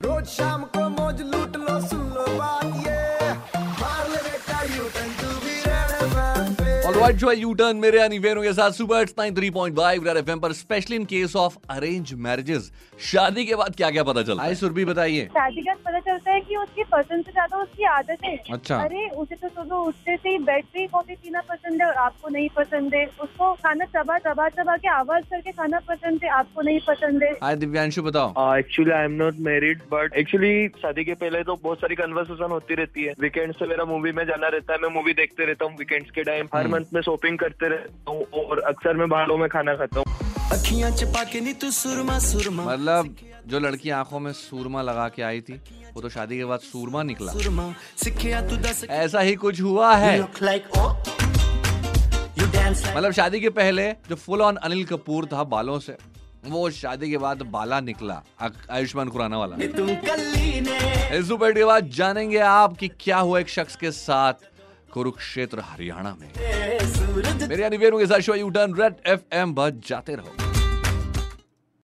রোজ শাম কো মজলু ऑलराइट जो है यू टर्न मेरे यानी वेनु के साथ सुपर इट्स 93.5 रेड एफएम पर specially in case of arrange marriages शादी के बाद क्या क्या पता चलता है? सुरभि बताइए। शादी का पता चलता है कि उसकी पसंद से ज़्यादा उसकी आदत है। अच्छा। अरे उसे तो सुबह उठते से ही बेड पे ही कॉफ़ी पीना पसंद है और आपको नहीं पसंद है। उसको खाना चबा चबा चबा के आवाज़ करके खाना पसंद है आपको नहीं पसंद है। हाय दिव्यांशु बताओ। Actually I am not married but actually शादी के पहले तो बहुत सारी कन्वर्सेशन होती रहती है। वीकेंड से मेरा मूवी में जाना रहता है मैं मूवी देखते रहता हूँ वीकेंड्स के टाइम हर मंथ में शॉपिंग करते रहता हूँ और अक्सर मैं बाहरों में खाना खाता हूँ। अखियाँ चपा के नी तू सुरमा सुरमा। मतलब जो लड़की आँखों में सूरमा लगा के आई थी वो तो शादी के बाद सूरमा निकला। सुरमा तू दस ऐसा ही कुछ हुआ है। डांस मतलब शादी के पहले जो फुल ऑन अनिल कपूर था बालों से वो शादी के बाद बाला निकला आयुष्मान खुराना वाला। तुम कल्ली ने। इस के बाद जानेंगे आप कि क्या हुआ एक शख्स के साथ। कुरुक्षेत्र हरियाणा में। मेरे यानी के साथ show U turn red F M बज जाते रहो।